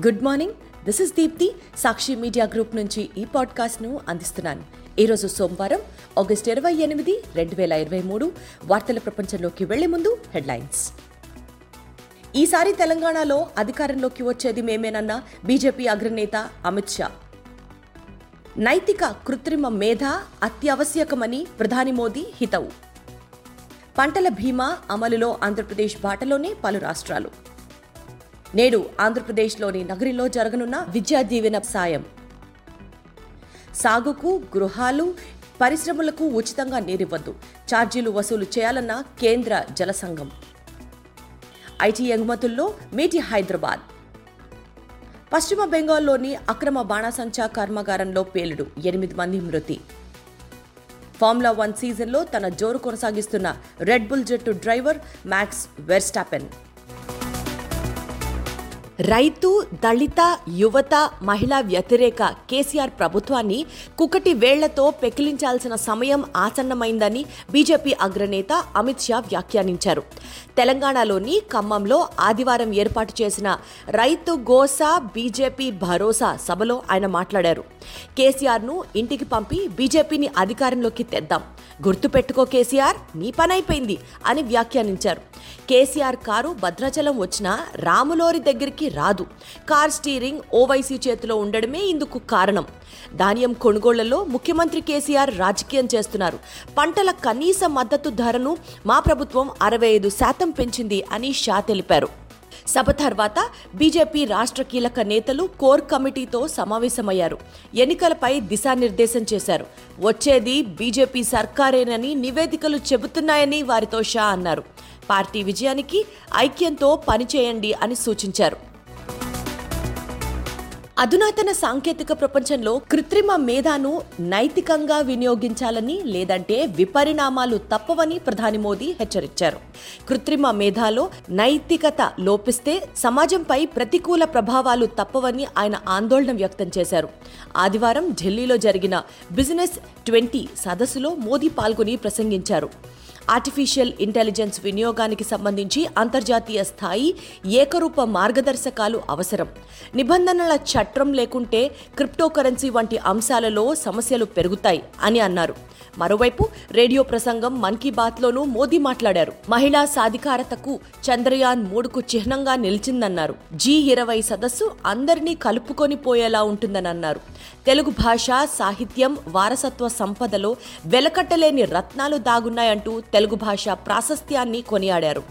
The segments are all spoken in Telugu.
Good morning. This is Deepti Sakshi media group నుంచి ఈ పాడ్కాస్ట్ను అందిస్తున్నాను. ఈరోజు సోమవారం ఆగస్టు ఇరవై ఎనిమిది రెండు వేల ఇరవై మూడు. వార్తల ప్రపంచంలోకి వెళ్ళే ముందు హెడ్లైన్స్. ఈసారి తెలంగాణలో అధికారంలోకి వచ్చేది మేమేనన్న బీజేపీ అగ్రనేత అమిత్ షా. నైతిక కృత్రిమ మేధ అత్యవశ్యకమని ప్రధాని మోదీ హితవు. పంటల బీమా అమలులో ఆంధ్రప్రదేశ్ బాటలోనే పలు రాష్ట్రాలు. నేడు ఆంధ్రప్రదేశ్లోని నగరిలో జరగనున్న విద్యా దీవెన సాయం. సాగుకు గృహాలు పరిశ్రమలకు ఉచితంగా నీరివ్వద్దు. ఛార్జీలు వసూలు చేయాలన్న కేంద్ర జల సంఘం. ఐటీ ఎగుమతుల్లో మీటి హైదరాబాద్. పశ్చిమ బెంగాల్లోని అక్రమ బాణాసంచా కర్మాగారంలో పేలుడు ఎనిమిది మంది మృతి. ఫార్ములా వన్ సీజన్లో తన జోరు కొనసాగిస్తున్న రెడ్ బుల్ జట్టు డ్రైవర్ మ్యాక్స్ వెర్స్టాపెన్. రైతు దళిత యువత మహిళా వ్యతిరేక కేసీఆర్ ప్రభుత్వాన్ని కుకటి వేళ్ళతో పెకిలించాల్సిన సమయం ఆసన్నమైందని బీజేపీ అగ్రనేత అమిత్ షా వ్యాఖ్యానించారు. తెలంగాణలోని ఖమ్మంలో ఆదివారం ఏర్పాటు చేసిన రైతు గోసా బీజేపీ భరోసా సభలో ఆయన మాట్లాడారు. కేసీఆర్ను ఇంటికి పంపి బీజేపీని అధికారంలోకి తెద్దాం. గుర్తుపెట్టుకో కేసీఆర్ నీ పనైపోయింది అని వ్యాఖ్యానించారు. కేసీఆర్ కారు భద్రాచలం వచ్చిన రాములోరి దగ్గరికి రాదు. కార్ స్టీరింగ్ ఓవైసీ చేతిలో ఉండడమే ఇందుకు కారణం. ధాన్యం కొనుగోళ్ళలో ముఖ్యమంత్రి కేసీఆర్ రాజకీయం చేస్తున్నారు. పంటల కనీస మద్దతు ధరను మా ప్రభుత్వం అరవై ఐదు శాతం పెంచింది అని షా తెలిపారు. సభ తర్వాత బీజేపీ రాష్ట్ర కీలక నేతలు కోర్ కమిటీతో సమావేశమయ్యారు. ఎన్నికలపై దిశానిర్దేశం చేశారు. వచ్చేది బీజేపీ సర్కారేనని నివేదికలు చెబుతున్నాయని వారితో షా అన్నారు. పార్టీ విజయానికి ఐక్యంతో పనిచేయండి అని సూచించారు. అధునాతన సాంకేతిక ప్రపంచంలో కృత్రిమ మేధాను నైతికంగా వినియోగించాలని లేదంటే విపరిణామాలు తప్పవని ప్రధాని మోదీ హెచ్చరించారు. కృత్రిమ మేధాలో నైతికత లోపిస్తే సమాజంపై ప్రతికూల ప్రభావాలు తప్పవని ఆయన ఆందోళన వ్యక్తం చేశారు. ఆదివారం ఢిల్లీలో జరిగిన బిజినెస్ ట్వంటీ సదస్సులో మోదీ పాల్గొని ప్రసంగించారు. ఆర్టిఫిషియల్ ఇంటెలిజెన్స్ వినియోగానికి సంబంధించి అంతర్జాతీయ స్థాయి ఏకరూప మార్గదర్శకాలు అవసరం. నిబంధనల చట్టం లేకుంటే క్రిప్టోకరెన్సీ వంటి అంశాలలో సమస్యలు పెరుగుతాయి అని అన్నారు. మరోవైపు రేడియో ప్రసంగం మన్ కీ బాత్లోనూ మోదీ మాట్లాడారు. మహిళా సాధికారతకు చంద్రయాన్ మూడుకు చిహ్నంగా నిలిచిందన్నారు. జీ ఇరవై సదస్సు అందరినీ కలుపుకొని పోయేలా ఉంటుందని అన్నారు తెలుగు భాష సాహిత్యం వారసత్వ సంపదలో వెలకట్టలేని రత్నాలు దాగున్నాయంటూ తెలుగు భాష ప్రాశస్త్యాన్ని కొనియాడారు.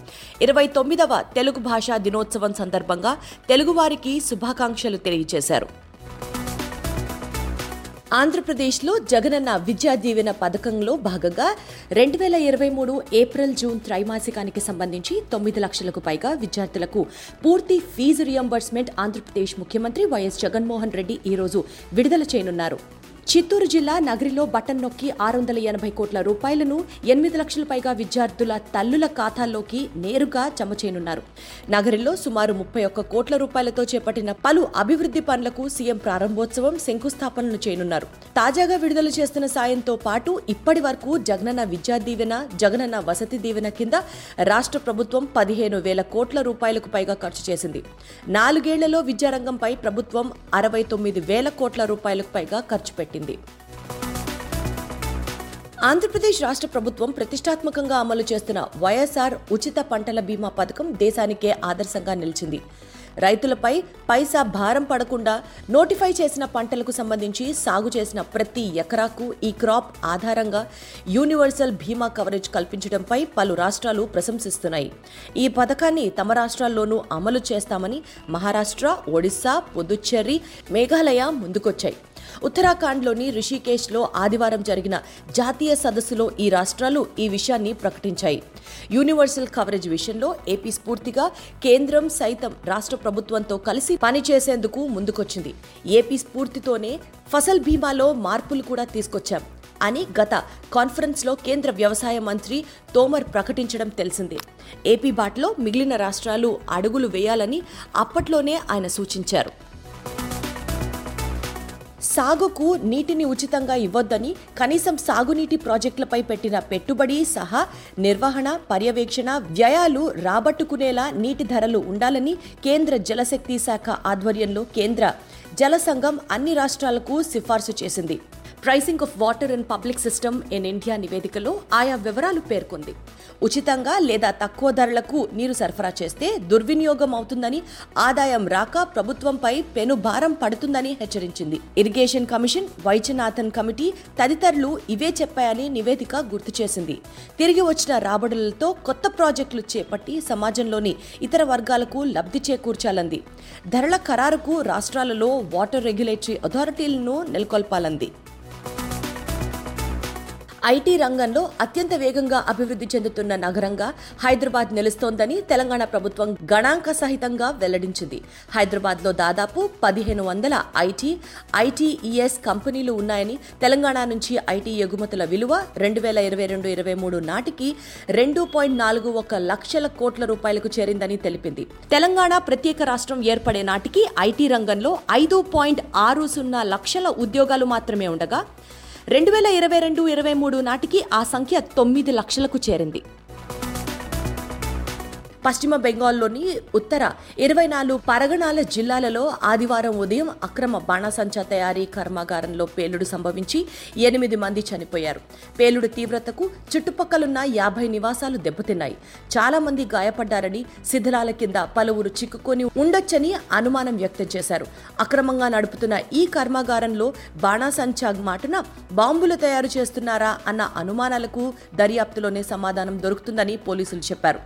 ఇరవై తొమ్మిదవ తెలుగు భాషా దినోత్సవం సందర్భంగా తెలుగువారికి శుభాకాంక్షలు తెలియజేశారు. ఆంధ్రప్రదేశ్లో జగనన్న విద్యా దీవెన పథకంలో భాగంగా రెండు వేల ఇరవై మూడు ఏప్రిల్ జూన్ త్రైమాసికానికి సంబంధించి తొమ్మిది లక్షలకు పైగా విద్యార్థులకు పూర్తి ఫీజు రియంబర్స్మెంట్ ఆంధ్రప్రదేశ్ ముఖ్యమంత్రి వైఎస్ జగన్మోహన్ రెడ్డి ఈరోజు విడుదల చేయనున్నారు. చిత్తూరు జిల్లా నగరిలో బటన్ నొక్కి ఆరు వందల ఎనభై కోట్ల రూపాయలను ఎనిమిది లక్షల పైగా విద్యార్థుల తల్లుల ఖాతాల్లోకి నేరుగా జమ చేయనున్నారు. నగరిలో సుమారు ముప్పై ఒక్క కోట్ల రూపాయలతో చేపట్టిన పలు అభివృద్ధి పనులకు సీఎం ప్రారంభోత్సవం శంకుస్థాపనలు చేయనున్నారు. తాజాగా విడుదల చేస్తున్న సాయంతో పాటు ఇప్పటి వరకు జగనన్న విద్యా దీవెన జగనన్న వసతి దీవెన కింద రాష్ట్ర ప్రభుత్వం పదిహేను వేల కోట్ల రూపాయలకు పైగా ఖర్చు చేసింది. నాలుగేళ్ళలో విద్యారంగంపై ప్రభుత్వం అరవై తొమ్మిది వేల కోట్ల రూపాయలకు పైగా ఖర్చు పెట్టింది. పెట్టింది. ఆంధ్రప్రదేశ్ రాష్ట్ర ప్రభుత్వం ప్రతిష్టాత్మకంగా అమలు చేస్తున్న వైఎస్ఆర్ ఉచిత పంటల బీమా పథకం దేశానికే ఆదర్శంగా నిలిచింది. రైతులపై పైసా భారం పడకుండా నోటిఫై చేసిన పంటలకు సంబంధించి సాగు చేసిన ప్రతి ఎకరాకు ఈ క్రాప్ ఆధారంగా యూనివర్సల్ బీమా కవరేజ్ కల్పించడంపై పలు రాష్ట్రాలు ప్రశంసిస్తున్నాయి. ఈ పథకాన్ని తమ రాష్ట్రాల్లోనూ అమలు చేస్తామని మహారాష్ట్ర ఒడిశా పుదుచ్చేరి మేఘాలయ ముందుకొచ్చాయి. ఉత్తరాఖండ్లోని రిషికేశ్లో ఆదివారం జరిగిన జాతీయ సదస్సులో ఈ రాష్ట్రాలు ఈ విషయాన్ని ప్రకటించాయి. యూనివర్సల్ కవరేజ్ విషయంలో ఏపీ స్ఫూర్తిగా కేంద్రం సైతం రాష్ట్ర ప్రభుత్వంతో కలిసి పనిచేసేందుకు ముందుకొచ్చింది. ఏపీ స్ఫూర్తితోనే ఫసల్ బీమాలో మార్పులు కూడా తీసుకొచ్చాం అని గత కాన్ఫరెన్స్లో కేంద్ర వ్యవసాయ మంత్రి తోమర్ ప్రకటించడం తెలిసిందే. ఏపీ బాటలో మిగిలిన రాష్ట్రాలు అడుగులు వేయాలని అప్పట్లోనే ఆయన సూచించారు. సాగుకు నీటిని ఉచితంగా ఇవ్వొద్దని కనీసం సాగునీటి ప్రాజెక్టులపై పెట్టిన పెట్టుబడి సహా నిర్వహణ పర్యవేక్షణ వ్యయాలు రాబట్టుకునేలా నీటి ధరలు ఉండాలని కేంద్ర జలశక్తి శాఖ ఆధ్వర్యంలో కేంద్ర జల సంఘం అన్ని రాష్ట్రాలకు సిఫార్సు చేసింది. Pricing of water in public system in India నివేదికలో ఆయా వివరాలు పేర్కొంది. ఉచితంగా లేదా తక్కువ ధరలకు నీరు సరఫరా చేస్తే దుర్వినియోగం అవుతుందని ఆదాయం రాక ప్రభుత్వంపై పెను భారం పడుతుందని హెచ్చరించింది. ఇరిగేషన్ కమిషన్ వైద్యనాథన్ కమిటీ తదితరులు ఇవే చెప్పాయని నివేదిక గుర్తు చేసింది. తిరిగి వచ్చిన రాబడులతో కొత్త ప్రాజెక్టులు చేపట్టి సమాజంలోని ఇతర వర్గాలకు లబ్ధి చేకూర్చాలంది. ధరల ఖరారుకు రాష్ట్రాలలో వాటర్ రెగ్యులేటరీ అథారిటీలను నెలకొల్పాలంది. ఐటీ రంగంలో అత్యంత వేగంగా అభివృద్ధి చెందుతున్న నగరంగా హైదరాబాద్ నిలుస్తోందని తెలంగాణ ప్రభుత్వం గణాంక సహితంగా వెల్లడించింది. హైదరాబాద్లో దాదాపు పదిహేను వందల ఐటీ ఐటీఈఎస్ కంపెనీలు ఉన్నాయని తెలంగాణ నుంచి ఐటీ ఎగుమతుల విలువ రెండు వేల ఇరవై రెండు ఇరవై మూడు నాటికి రెండు పాయింట్ నాలుగు ఒక లక్షల కోట్ల రూపాయలకు చేరిందని తెలిపింది. తెలంగాణ ప్రత్యేక రాష్ట్రం ఏర్పడే నాటికి ఐటీ రంగంలో ఐదు పాయింట్ ఆరు సున్నా లక్షల ఉద్యోగాలు మాత్రమే ఉండగా రెండు వేల ఇరవై రెండు ఇరవై మూడు నాటికి ఆ సంఖ్య తొమ్మిది లక్షలకు చేరింది. పశ్చిమ బెంగాల్లోని ఉత్తర ఇరవై నాలుగు పరగణాల జిల్లాలలో ఆదివారం ఉదయం అక్రమ బాణాసంచా తయారీ కర్మాగారంలో పేలుడు సంభవించి ఎనిమిది మంది చనిపోయారు. పేలుడు తీవ్రతకు చుట్టుపక్కలున్న యాభై నివాసాలు దెబ్బతిన్నాయి. చాలా మంది గాయపడ్డారని శిథిలాల కింద పలువురు చిక్కుకొని ఉండొచ్చని అనుమానం వ్యక్తం చేశారు. అక్రమంగా నడుపుతున్న ఈ కర్మాగారంలో బాణాసంచా మాటన బాంబులు తయారు చేస్తున్నారా అన్న అనుమానాలకు దర్యాప్తులోనే సమాధానం దొరుకుతుందని పోలీసులు చెప్పారు.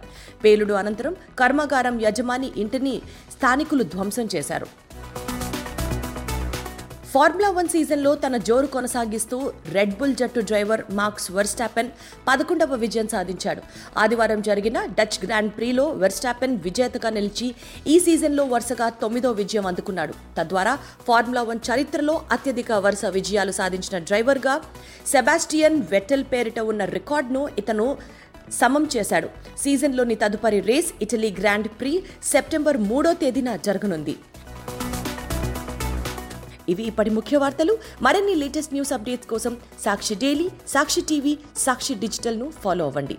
పేలుడు అనంతరం కర్మాగారం యజమాని ఇంటిని స్థానికులు ధ్వంసం చేశారు. ఫార్ములా వన్ సీజన్లో తన జోరు కొనసాగిస్తూ రెడ్ బుల్ జట్టు డ్రైవర్ మార్క్స్ వెర్స్టాపెన్ పదకొండవ విజయం సాధించాడు. ఆదివారం జరిగిన డచ్ గ్రాండ్ ప్రీలో వెర్స్టాపెన్ విజేతగా నిలిచి ఈ సీజన్లో వరుసగా తొమ్మిదో విజయం అందుకున్నాడు. తద్వారా ఫార్ములా వన్ చరిత్రలో అత్యధిక వరుస విజయాలు సాధించిన డ్రైవర్గా సెబాస్టియన్ వెట్టెల్ పేరిట ఉన్న రికార్డును ఇతను సమం చేశాడు. సీజన్లోని తదుపరి race Italy Grand Prix September మూడో తేదీన జరగనుంది. ఇవి ఇప్పటి ముఖ్య వార్తలు. మరిన్ని లేటెస్ట్ న్యూస్ అప్డేట్స్ కోసం సాక్షి డైలీ సాక్షి టీవీ సాక్షి డిజిటల్ను ఫాలో అవ్వండి.